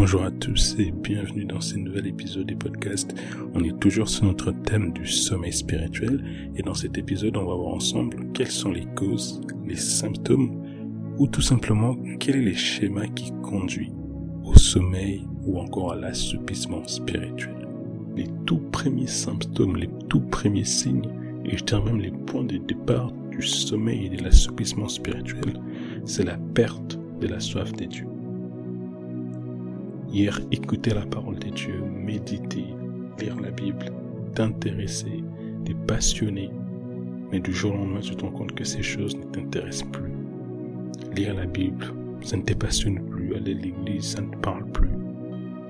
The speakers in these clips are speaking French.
Bonjour à tous et bienvenue dans ce nouvel épisode du podcast. On est toujours sur notre thème du sommeil spirituel et dans cet épisode on va voir ensemble quelles sont les causes, les symptômes ou tout simplement quel est les schémas qui conduit au sommeil ou encore à l'assoupissement spirituel. Les tout premiers symptômes, les tout premiers signes et je dirais même les points de départ du sommeil et de l'assoupissement spirituel, c'est la perte de la soif des dieux. Hier, écouter la parole de Dieu, méditer, lire la Bible, t'intéresser, t'es passionné, mais du jour au lendemain, tu te rends compte que ces choses ne t'intéressent plus. Lire la Bible, ça ne te passionne plus. Aller à l'église, ça ne parle plus.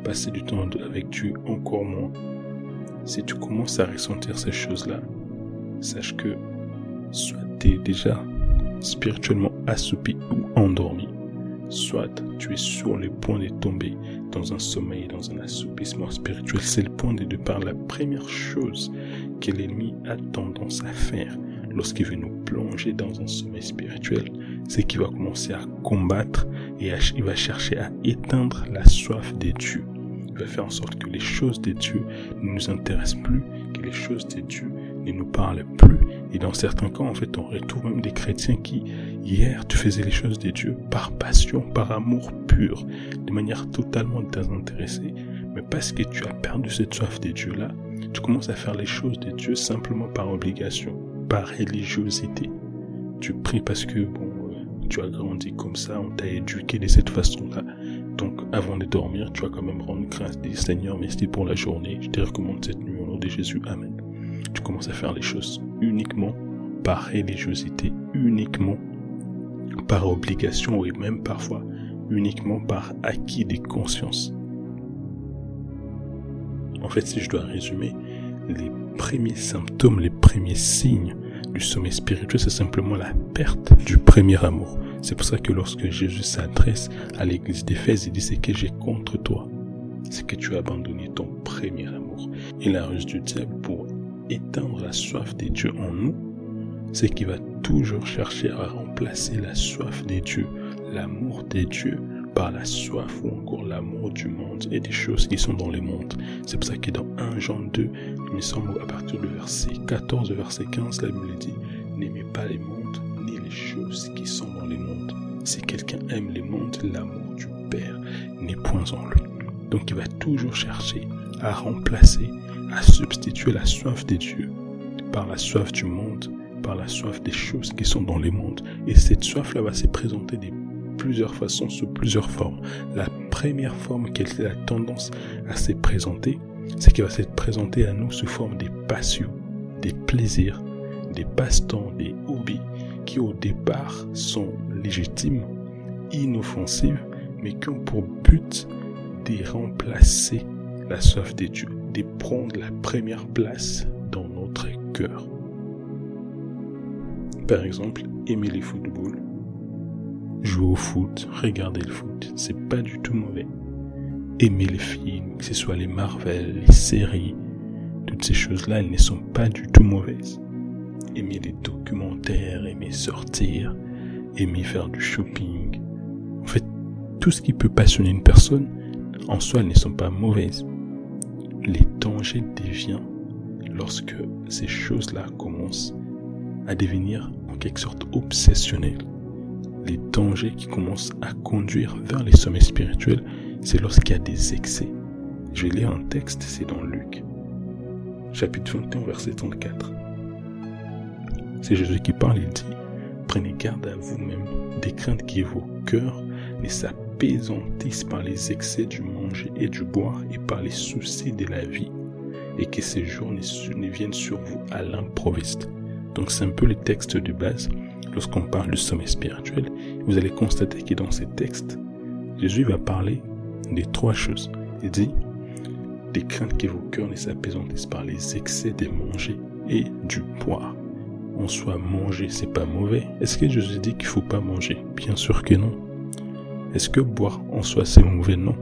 Passer du temps avec Dieu, encore moins. Si tu commences à ressentir ces choses-là, sache que soit tu déjà spirituellement assoupi ou endormi, soit tu es sur le point de tomber dans un sommeil, dans un assoupissement spirituel. C'est le point de départ. La première chose que l'ennemi a tendance à faire lorsqu'il veut nous plonger dans un sommeil spirituel, c'est qu'il va commencer à combattre et il va chercher à éteindre la soif des dieux. Il va faire en sorte que les choses des dieux ne nous intéressent plus, que les choses des dieux ne nous parlent plus. Et dans certains cas, en fait, on retrouve même des chrétiens qui, hier, tu faisais les choses des dieux par passion, par amour pur, de manière totalement désintéressée. Mais parce que tu as perdu cette soif des dieux-là, tu commences à faire les choses des dieux simplement par obligation, par religiosité. Tu pries parce que, bon, euh, tu as grandi comme ça, on t'a éduqué de cette façon-là. Donc, avant de dormir, tu vas quand même rendre grâce, dire Seigneur, merci pour la journée. Je te recommande cette nuit au nom de Jésus. Amen tu commences à faire les choses uniquement par religiosité, uniquement par obligation et même parfois uniquement par acquis des consciences. En fait, si je dois résumer, les premiers symptômes, les premiers signes du sommeil spirituel, c'est simplement la perte du premier amour. C'est pour ça que lorsque Jésus s'adresse à l'église d'Éphèse, il dit c'est que j'ai contre toi. C'est que tu as abandonné ton premier amour. Et la ruse du diable pour éteindre la soif des dieux en nous, c'est qu'il va toujours chercher à remplacer la soif des dieux, l'amour des dieux, par la soif ou encore l'amour du monde et des choses qui sont dans les mondes. C'est pour ça que dans 1 Jean 2, il me semble à partir du verset 14, verset 15, la Bible dit N'aimez pas les mondes ni les choses qui sont dans les mondes. Si quelqu'un aime les mondes, l'amour du Père n'est point en lui. Donc il va toujours chercher à remplacer à substituer la soif des dieux par la soif du monde, par la soif des choses qui sont dans les mondes. Et cette soif-là va se présenter de plusieurs façons, sous plusieurs formes. La première forme qu'elle a tendance à se présenter, c'est qu'elle va se présenter à nous sous forme des passions, des plaisirs, des passe-temps, des hobbies qui au départ sont légitimes, inoffensives, mais qui ont pour but de remplacer la soif des dieux de prendre la première place dans notre cœur. Par exemple, aimer le football, jouer au foot, regarder le foot, c'est pas du tout mauvais. Aimer les films, que ce soit les Marvel, les séries, toutes ces choses-là, elles ne sont pas du tout mauvaises. Aimer les documentaires, aimer sortir, aimer faire du shopping. En fait, tout ce qui peut passionner une personne, en soi, elles ne sont pas mauvaises les dangers deviennent lorsque ces choses-là commencent à devenir en quelque sorte obsessionnelles. Les dangers qui commencent à conduire vers les sommets spirituels, c'est lorsqu'il y a des excès. Je lire un texte, c'est dans Luc, chapitre 21, verset 34. C'est Jésus qui parle, il dit, prenez garde à vous-même des craintes qui vos cœurs ne s'apésantissent par les excès du manger et du boire et par les soucis de la vie, et que ces jours ne, viennent sur vous à l'improviste. Donc c'est un peu le texte de base. Lorsqu'on parle du sommeil spirituel, vous allez constater que dans ces textes, Jésus va parler des trois choses. Il dit, des craintes que vos cœurs ne s'apésantissent par les excès des manger et du boire. En soi, manger, c'est pas mauvais. Est-ce que Jésus dit qu'il faut pas manger? Bien sûr que non. Est-ce que boire en soi c'est mauvais? Non.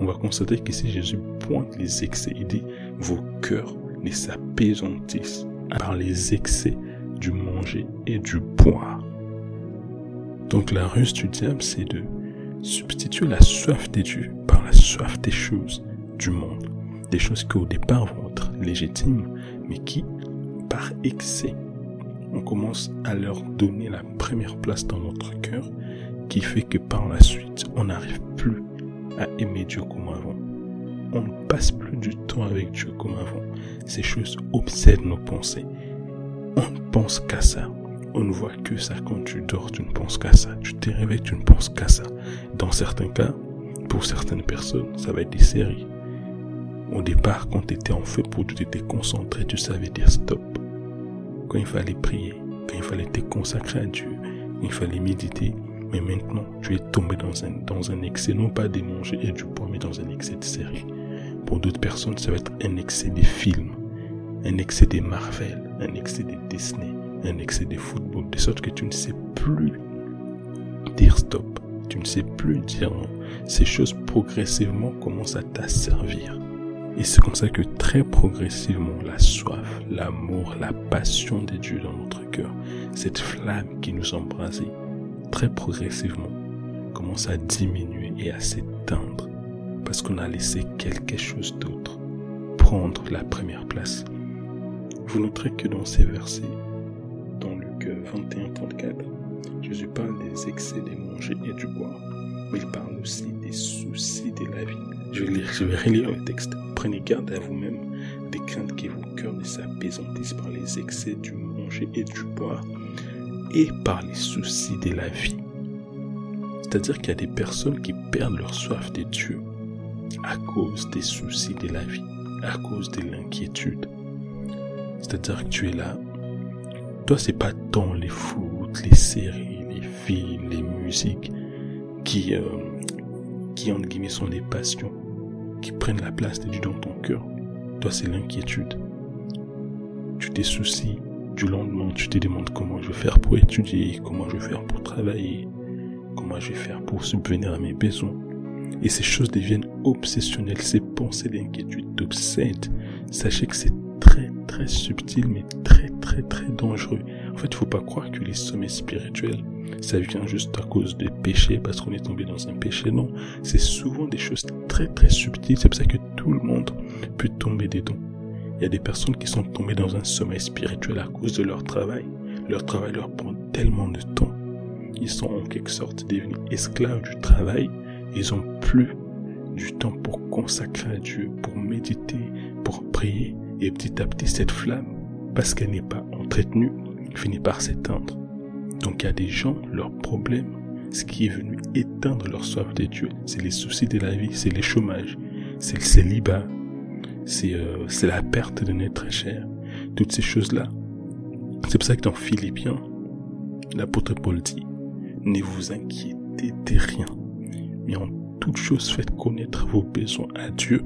On va constater qu'ici Jésus pointe les excès. Il dit vos cœurs ne s'apaisantissent par les excès du manger et du boire. Donc la ruse du diable, c'est de substituer la soif des dieux par la soif des choses du monde, des choses qui au départ vont être légitimes, mais qui, par excès, on commence à leur donner la première place dans notre cœur, qui fait que par la suite, on n'arrive plus à aimer Dieu comme avant. On ne passe plus du temps avec Dieu comme avant. Ces choses obsèdent nos pensées. On ne pense qu'à ça. On ne voit que ça quand tu dors, tu ne penses qu'à ça. Tu te réveilles, tu ne penses qu'à ça. Dans certains cas, pour certaines personnes, ça va être des séries. Au départ, quand tu étais en feu pour tu étais concentré, tu savais dire stop. Quand il fallait prier, quand il fallait te consacrer à Dieu, il fallait méditer. Mais maintenant, tu es tombé dans un, dans un excès, non pas des manger et du poids, mais dans un excès de séries. Pour d'autres personnes, ça va être un excès des films, un excès des Marvel, un excès des Disney, un excès des football, de sorte que tu ne sais plus dire stop, tu ne sais plus dire non. Ces choses progressivement commencent à t'asservir. Et c'est comme ça que très progressivement, la soif, l'amour, la passion des dieux dans notre cœur, cette flamme qui nous embrasait, très progressivement, commence à diminuer et à s'éteindre parce qu'on a laissé quelque chose d'autre prendre la première place. Vous noterez que dans ces versets, dans Luc 21-34, Jésus parle des excès des manger et du boire, mais il parle aussi des soucis de la vie. Je vais, lire, je vais relire le texte. Prenez garde à vous-même des craintes qui vos cœurs ne s'apaisantissent par les excès du manger et du boire et par les soucis de la vie. C'est-à-dire qu'il y a des personnes qui perdent leur soif de Dieu à cause des soucis de la vie, à cause de l'inquiétude. C'est-à-dire que tu es là. Toi, c'est pas tant les foot, les séries, les films, les musiques qui, euh, qui entre guillemets sont des passions, qui prennent la place de Dieu dans ton cœur. Toi, c'est l'inquiétude. Tu t'es soucies du lendemain, tu te demandes comment je vais faire pour étudier, comment je vais faire pour travailler, comment je vais faire pour subvenir à mes besoins. Et ces choses deviennent obsessionnelles, ces pensées d'inquiétude t'obsèdent. Sachez que c'est très subtil mais très très très dangereux. En fait, il faut pas croire que les sommets spirituels, ça vient juste à cause des péchés parce qu'on est tombé dans un péché. Non, c'est souvent des choses très très subtiles. C'est pour ça que tout le monde peut tomber dedans. Il y a des personnes qui sont tombées dans un sommeil spirituel à cause de leur travail. Leur travail leur prend tellement de temps. Ils sont en quelque sorte devenus esclaves du travail. Ils ont plus du temps pour consacrer à Dieu, pour méditer, pour prier. Et petit à petit, cette flamme, parce qu'elle n'est pas entretenue, finit par s'éteindre. Donc il y a des gens, leur problème, ce qui est venu éteindre leur soif de Dieu, c'est les soucis de la vie, c'est les chômages, c'est le célibat, euh, c'est la perte de notre cher. Toutes ces choses-là. C'est pour ça que dans Philippiens, l'apôtre Paul dit, ne vous inquiétez de rien, mais en toute chose faites connaître vos besoins à Dieu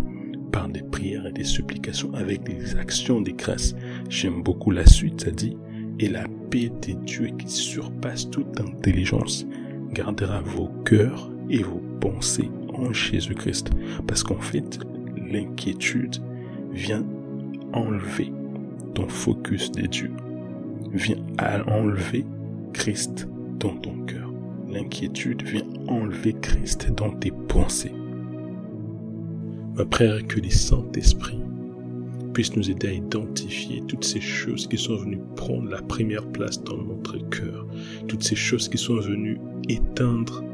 par des prières et des supplications avec des actions des grâces. J'aime beaucoup la suite, ça dit, et la paix de Dieu qui surpasse toute intelligence gardera vos cœurs et vos pensées en Jésus-Christ. Parce qu'en fait, l'inquiétude vient enlever ton focus des dieux. Vient enlever Christ dans ton cœur. L'inquiétude vient enlever Christ dans tes pensées. Ma prière que les Saint-Esprit puissent nous aider à identifier toutes ces choses qui sont venues prendre la première place dans notre cœur, toutes ces choses qui sont venues éteindre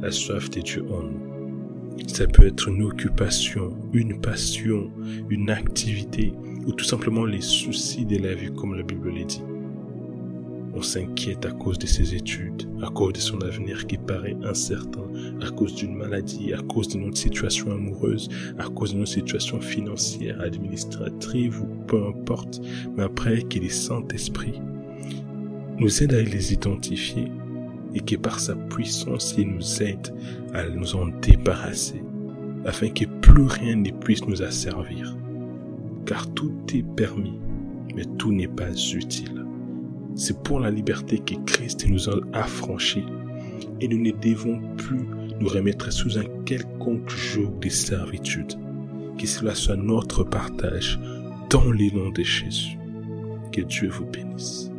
la soif des dieux en nous. Ça peut être une occupation, une passion, une activité ou tout simplement les soucis de la vie comme la Bible l'a dit. On s'inquiète à cause de ses études, à cause de son avenir qui paraît incertain, à cause d'une maladie, à cause de notre situation amoureuse, à cause de notre situation financière, administrative ou peu importe, mais après qu'il est Saint-Esprit nous aide à les identifier et que par sa puissance, il nous aide à nous en débarrasser, afin que plus rien ne puisse nous asservir. Car tout est permis, mais tout n'est pas utile. C'est pour la liberté que Christ nous a affranchis, et nous ne devons plus nous remettre sous un quelconque joug de servitude. Que cela soit notre partage dans les noms de Jésus. Que Dieu vous bénisse.